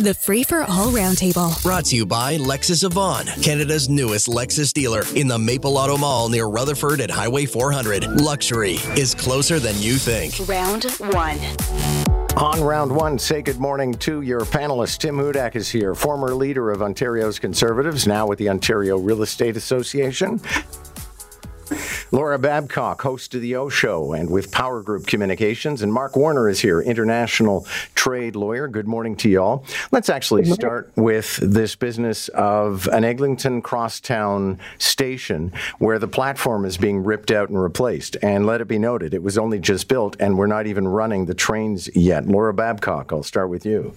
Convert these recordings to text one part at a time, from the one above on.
The Free for All Roundtable. Brought to you by Lexus of Vaughan, Canada's newest Lexus dealer in the Maple Auto Mall near Rutherford at Highway 400. Luxury is closer than you think. Round one. On round one, say good morning to your panelist. Tim Hudak is here, former leader of Ontario's Conservatives, now with the Ontario Real Estate Association. Laura Babcock, host of the O Show, and with Power Group Communications. And Mark Warner is here, international trade lawyer. Good morning to y'all. Let's actually start with this business of an Eglinton crosstown station where the platform is being ripped out and replaced. And let it be noted, it was only just built, and we're not even running the trains yet. Laura Babcock, I'll start with you.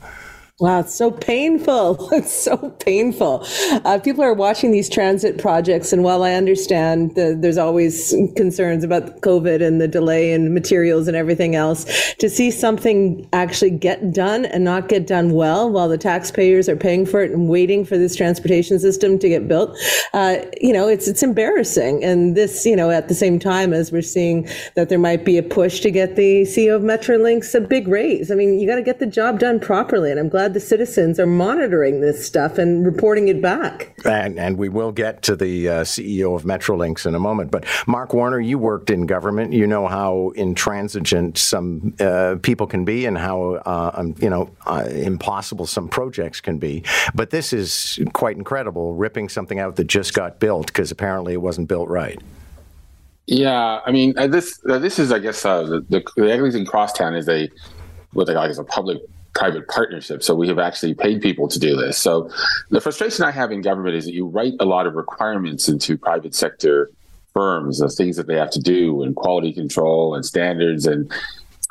Wow, it's so painful. It's so painful. Uh, people are watching these transit projects, and while I understand the, there's always concerns about COVID and the delay and materials and everything else, to see something actually get done and not get done well while the taxpayers are paying for it and waiting for this transportation system to get built, uh, you know, it's it's embarrassing. And this, you know, at the same time as we're seeing that there might be a push to get the CEO of Metrolinx a big raise. I mean, you got to get the job done properly, and I'm glad glad the citizens are monitoring this stuff and reporting it back. And, and we will get to the uh, CEO of Metrolinx in a moment. But Mark Warner, you worked in government. You know how intransigent some uh, people can be and how uh, um, you know uh, impossible some projects can be. But this is quite incredible, ripping something out that just got built because apparently it wasn't built right. Yeah, I mean, uh, this uh, this is, I guess, the, the, the Eglinton Crosstown is a what they call is a public private partnership. So we have actually paid people to do this. So the frustration I have in government is that you write a lot of requirements into private sector firms, the things that they have to do, and quality control and standards and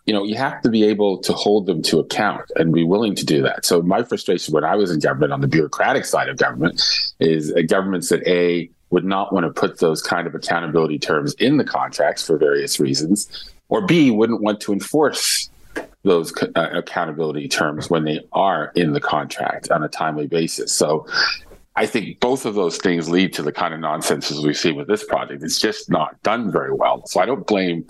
you know, you have to be able to hold them to account and be willing to do that. So my frustration when I was in government on the bureaucratic side of government is governments that a would not want to put those kind of accountability terms in the contracts for various reasons, or B wouldn't want to enforce those uh, accountability terms when they are in the contract on a timely basis. So I think both of those things lead to the kind of nonsense as we've seen with this project. It's just not done very well. So I don't blame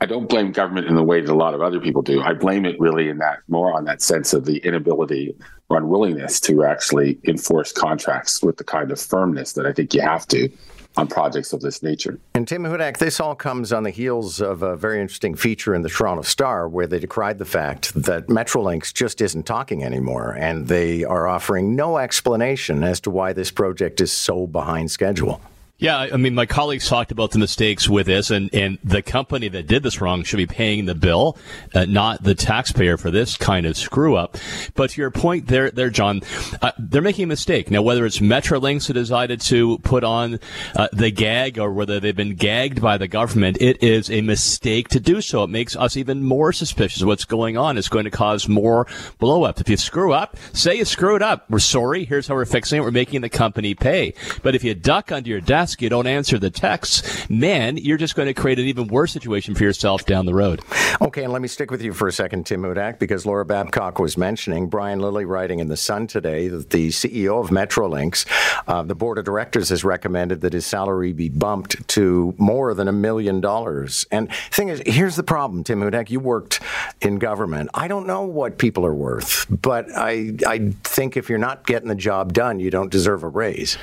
I don't blame government in the way that a lot of other people do. I blame it really in that more on that sense of the inability or unwillingness to actually enforce contracts with the kind of firmness that I think you have to on projects of this nature. And Tim Hudak, this all comes on the heels of a very interesting feature in the Toronto Star where they decried the fact that Metrolinx just isn't talking anymore, and they are offering no explanation as to why this project is so behind schedule. Yeah, I mean, my colleagues talked about the mistakes with this, and, and the company that did this wrong should be paying the bill, uh, not the taxpayer for this kind of screw up. But to your point there, there, John, uh, they're making a mistake. Now, whether it's Metrolinx who decided to put on uh, the gag or whether they've been gagged by the government, it is a mistake to do so. It makes us even more suspicious of what's going on. It's going to cause more blow up. If you screw up, say you screwed up. We're sorry. Here's how we're fixing it. We're making the company pay. But if you duck under your desk, you don't answer the texts, man, you're just going to create an even worse situation for yourself down the road. Okay, and let me stick with you for a second, Tim Hudak, because Laura Babcock was mentioning Brian Lilley writing in the Sun today that the CEO of Metrolinx, uh, the board of directors has recommended that his salary be bumped to more than a million dollars. And thing is, here's the problem, Tim Hudak. You worked in government. I don't know what people are worth, but I I think if you're not getting the job done, you don't deserve a raise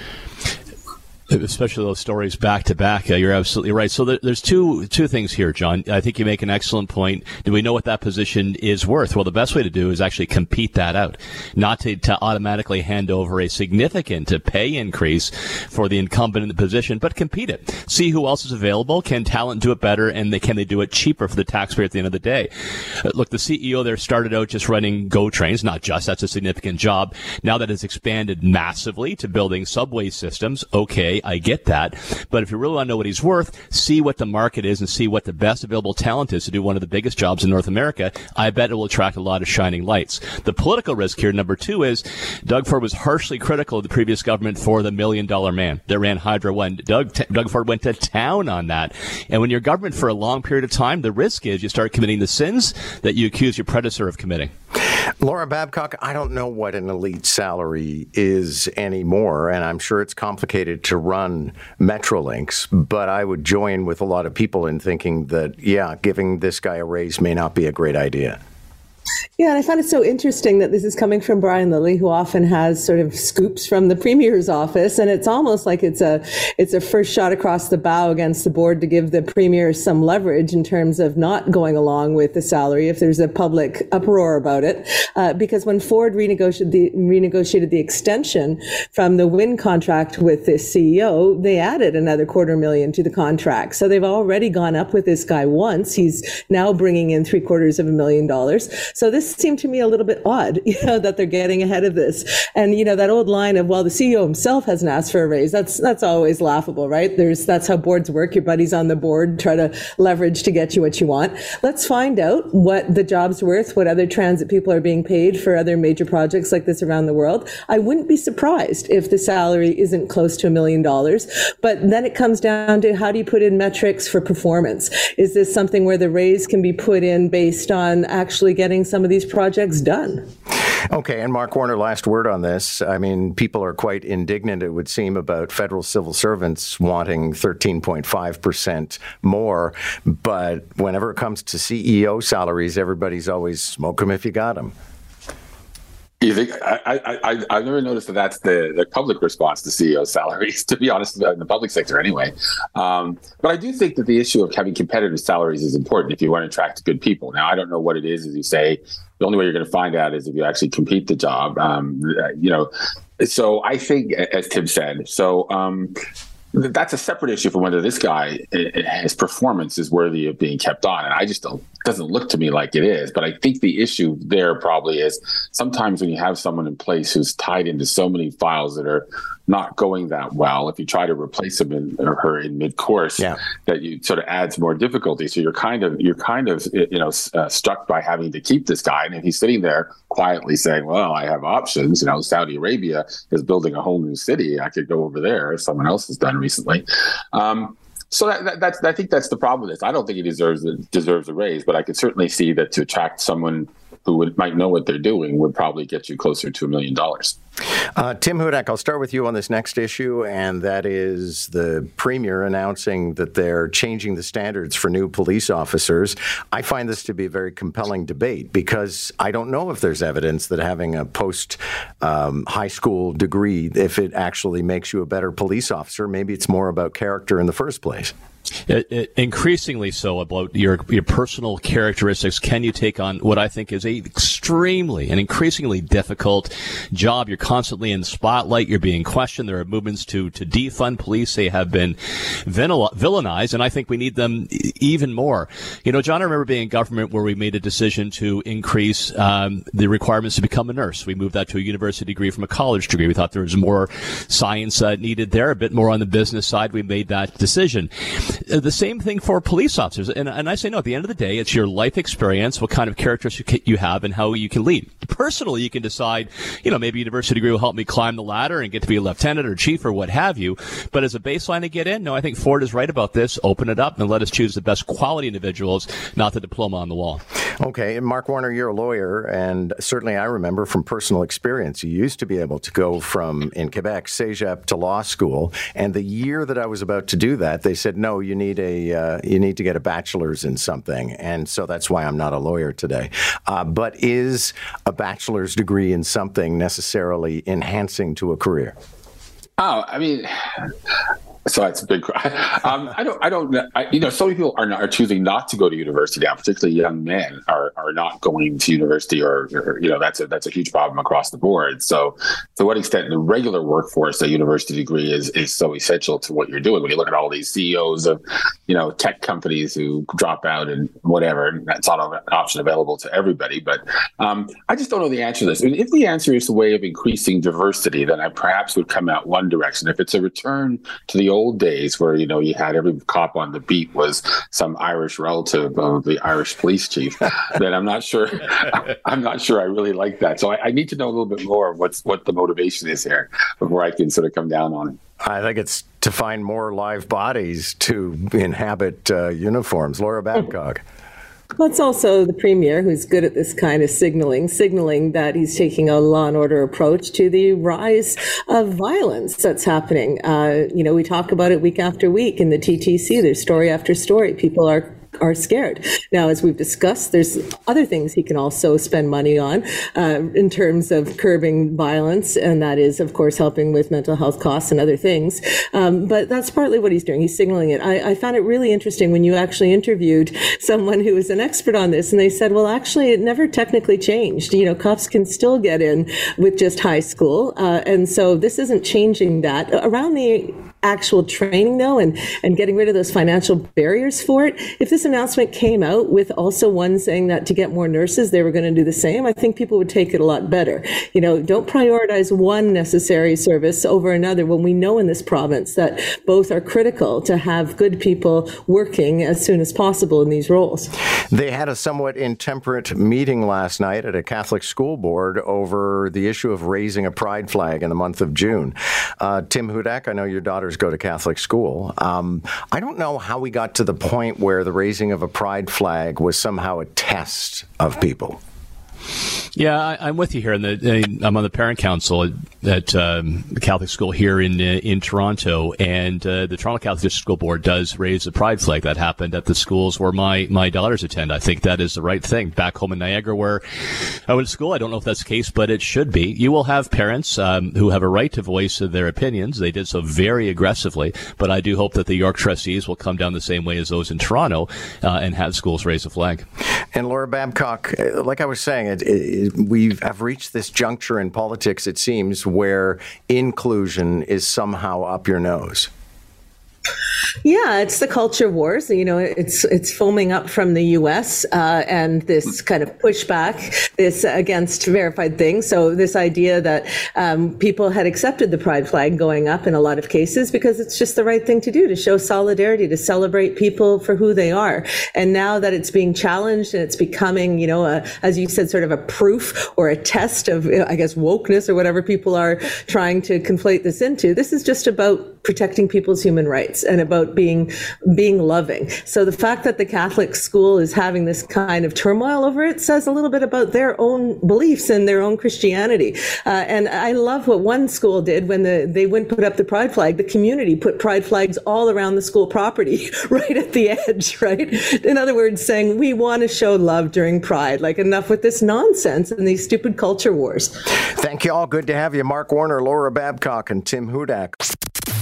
especially those stories back to back. Uh, you're absolutely right. So there, there's two two things here, John. I think you make an excellent point. Do we know what that position is worth? Well, the best way to do is actually compete that out, not to, to automatically hand over a significant pay increase for the incumbent in the position, but compete it. See who else is available. Can talent do it better, and they, can they do it cheaper for the taxpayer at the end of the day? Uh, look, the CEO there started out just running GO trains, not just that's a significant job. Now that has expanded massively to building subway systems. Okay I get that. But if you really want to know what he's worth, see what the market is and see what the best available talent is to do one of the biggest jobs in North America. I bet it will attract a lot of shining lights. The political risk here, number two, is Doug Ford was harshly critical of the previous government for the million dollar man that ran Hydro One. Doug, Doug Ford went to town on that. And when you're government for a long period of time, the risk is you start committing the sins that you accuse your predecessor of committing. Laura Babcock, I don't know what an elite salary is anymore, and I'm sure it's complicated to run Metrolinx, but I would join with a lot of people in thinking that, yeah, giving this guy a raise may not be a great idea. Yeah, and I find it so interesting that this is coming from Brian Lilley, who often has sort of scoops from the premier's office, and it's almost like it's a it's a first shot across the bow against the board to give the premier some leverage in terms of not going along with the salary if there's a public uproar about it. Uh, because when Ford renegotiated the renegotiated the extension from the Wynne contract with the CEO, they added another quarter million to the contract. So they've already gone up with this guy once. He's now bringing in three quarters of a million dollars. So this seemed to me a little bit odd, you know, that they're getting ahead of this. And, you know, that old line of, well, the CEO himself hasn't asked for a raise. That's, that's always laughable, right? There's, that's how boards work. Your buddies on the board try to leverage to get you what you want. Let's find out what the job's worth, what other transit people are being paid for other major projects like this around the world. I wouldn't be surprised if the salary isn't close to a million dollars. But then it comes down to how do you put in metrics for performance? Is this something where the raise can be put in based on actually getting some of these projects done? Okay, and Mark Warner, last word on this. I mean, people are quite indignant, it would seem, about federal civil servants wanting 13.5% more. But whenever it comes to CEO salaries, everybody's always smoke them if you got them. You think I, I, I have never noticed that that's the, the public response to CEO salaries. To be honest, in the public sector anyway. Um, but I do think that the issue of having competitive salaries is important if you want to attract good people. Now I don't know what it is, as you say. The only way you're going to find out is if you actually compete the job. Um, you know, so I think, as Tim said, so um, that's a separate issue from whether this guy his performance is worthy of being kept on and i just don't doesn't look to me like it is but i think the issue there probably is sometimes when you have someone in place who's tied into so many files that are not going that well, if you try to replace him in, or her in mid course, yeah. that you sort of adds more difficulty. So you're kind of you're kind of you know uh, struck by having to keep this guy, and if he's sitting there quietly saying, "Well, I have options," you know, Saudi Arabia is building a whole new city. I could go over there. Someone else has done recently. Um, so that, that, that's I think that's the problem with this. I don't think he deserves a, deserves a raise, but I could certainly see that to attract someone who would, might know what they're doing would probably get you closer to a million dollars. Uh, Tim Hudak, I'll start with you on this next issue, and that is the premier announcing that they're changing the standards for new police officers. I find this to be a very compelling debate because I don't know if there's evidence that having a post um, high school degree, if it actually makes you a better police officer, maybe it's more about character in the first place. It, it, increasingly so about your your personal characteristics. Can you take on what I think is a extremely and increasingly difficult job? You're constantly in the spotlight. You're being questioned. There are movements to to defund police. They have been villainized, and I think we need them even more. You know, John, I remember being in government where we made a decision to increase um, the requirements to become a nurse. We moved that to a university degree from a college degree. We thought there was more science uh, needed there, a bit more on the business side. We made that decision. Uh, the same thing for police officers. And, and I say, no, at the end of the day, it's your life experience, what kind of characteristics you have, and how you can lead. Personally, you can decide, you know, maybe university degree will help me climb the ladder and get to be a lieutenant or chief or what have you. But as a baseline to get in, no, I think Ford is right about this. Open it up and let us choose the best quality individuals, not the diploma on the wall. Okay. Mark Warner, you're a lawyer, and certainly I remember from personal experience, you used to be able to go from in Quebec, CEGEP to law school. And the year that I was about to do that, they said, no, you need a uh, you need to get a bachelor's in something, and so that's why I'm not a lawyer today. Uh, but is a bachelor's degree in something necessarily enhancing to a career? Oh, I mean, so that's a big. Um, I don't. I don't. I, you know, some people are not, are choosing not to go to university now. Particularly young men are are not going to university, or, or, you know, that's a that's a huge problem across the board. So, to what extent the regular workforce, a university degree is is so essential to what you're doing? When you look at all these CEOs of, you know, tech companies who drop out and whatever, that's not an option available to everybody. But um, I just don't know the answer to this. I mean, if the answer is a way of increasing diversity, then I perhaps would come out one direction. If it's a return to the old days where you know you had every cop on the beat was some Irish relative of the Irish police chief, then I'm not sure. I'm not sure I really like that. So I, I need to know a little bit more of what's what the motivation is here before I can sort of come down on it. I think it's to find more live bodies to inhabit uh, uniforms. Laura Babcock. Well, it's also the premier who's good at this kind of signaling, signaling that he's taking a law and order approach to the rise of violence that's happening. Uh, you know, we talk about it week after week in the TTC. There's story after story. People are are scared. Now, as we've discussed, there's other things he can also spend money on uh, in terms of curbing violence, and that is, of course, helping with mental health costs and other things. Um, but that's partly what he's doing. He's signaling it. I, I found it really interesting when you actually interviewed someone who was an expert on this, and they said, well, actually, it never technically changed. You know, cops can still get in with just high school. Uh, and so this isn't changing that. Around the actual training though and and getting rid of those financial barriers for it. If this announcement came out with also one saying that to get more nurses they were going to do the same i think people would take it a lot better. You know don't prioritize one necessary service over another when we know in this province that both are critical to have good people working as soon as possible in these roles. They had a somewhat intemperate meeting last night at a catholic school board over the issue of raising a pride flag in the month of june. Uh, tim hudak i know your daughter daughters go to Catholic school. Um, I don't know how we got to the point where the raising of a pride flag was somehow a test of people. Yeah, I, am with you here. The, I'm on the parent council at um, the Catholic school here in uh, in Toronto, and uh, the Toronto Catholic District School Board does raise the pride flag. That happened at the schools where my my daughters attend. I think that is the right thing. Back home in Niagara, where I went to school, I don't know if that's the case, but it should be. You will have parents um, who have a right to voice their opinions. They did so very aggressively, but I do hope that the York trustees will come down the same way as those in Toronto uh, and have schools raise a flag. And Laura Babcock, uh, like I was saying, it, it, we have reached this juncture in politics, it seems, where inclusion is somehow up your nose. Yeah, it's the culture wars. You know, it's it's foaming up from the U.S. Uh, and this kind of pushback, this against verified things. So this idea that um, people had accepted the pride flag going up in a lot of cases because it's just the right thing to do to show solidarity, to celebrate people for who they are. And now that it's being challenged and it's becoming, you know, a, as you said, sort of a proof or a test of, I guess, wokeness or whatever people are trying to conflate this into. This is just about protecting people's human rights and about being being loving. So the fact that the Catholic school is having this kind of turmoil over it says a little bit about their own beliefs and their own Christianity. Uh, and I love what one school did when the, they went put up the pride flag. The community put pride flags all around the school property, right at the edge, right? In other words, saying we want to show love during Pride. Like enough with this nonsense and these stupid culture wars. Thank you all. Good to have you, Mark Warner, Laura Babcock, and Tim Hudak.